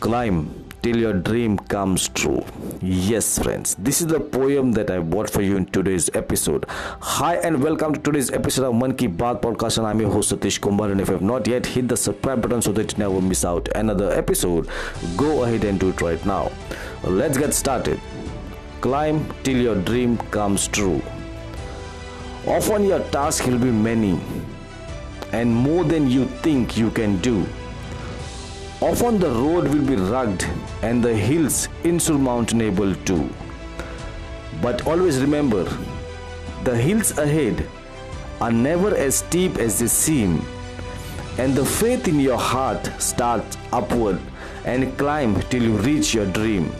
Climb till your dream comes true. Yes, friends, this is the poem that I brought for you in today's episode. Hi, and welcome to today's episode of Man Ki Baat podcast. And I'm your host Satish Kumar. And if you have not yet hit the subscribe button so that you never miss out another episode, go ahead and do it right now. Let's get started. Climb till your dream comes true. Often your task will be many and more than you think you can do. Often the road will be rugged and the hills insurmountable too. But always remember, the hills ahead are never as steep as they seem, and the faith in your heart starts upward and climb till you reach your dream.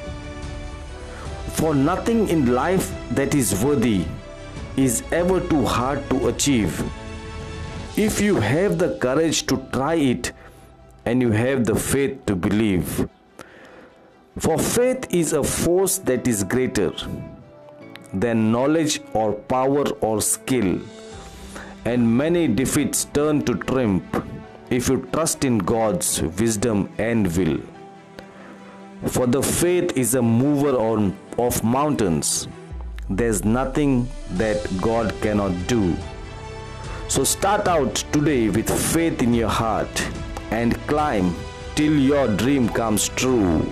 For nothing in life that is worthy is ever too hard to achieve. If you have the courage to try it and you have the faith to believe. For faith is a force that is greater than knowledge or power or skill, and many defeats turn to triumph if you trust in God's wisdom and will. For the faith is a mover on, of mountains. There's nothing that God cannot do. So start out today with faith in your heart and climb till your dream comes true.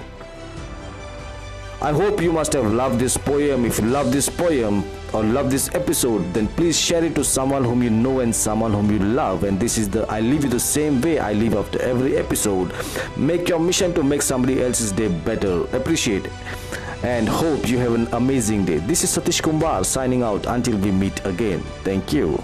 I hope you must have loved this poem. If you love this poem or love this episode, then please share it to someone whom you know and someone whom you love. And this is the I live you the same way I live after every episode. Make your mission to make somebody else's day better. Appreciate. And hope you have an amazing day. This is Satish Kumar signing out until we meet again. Thank you.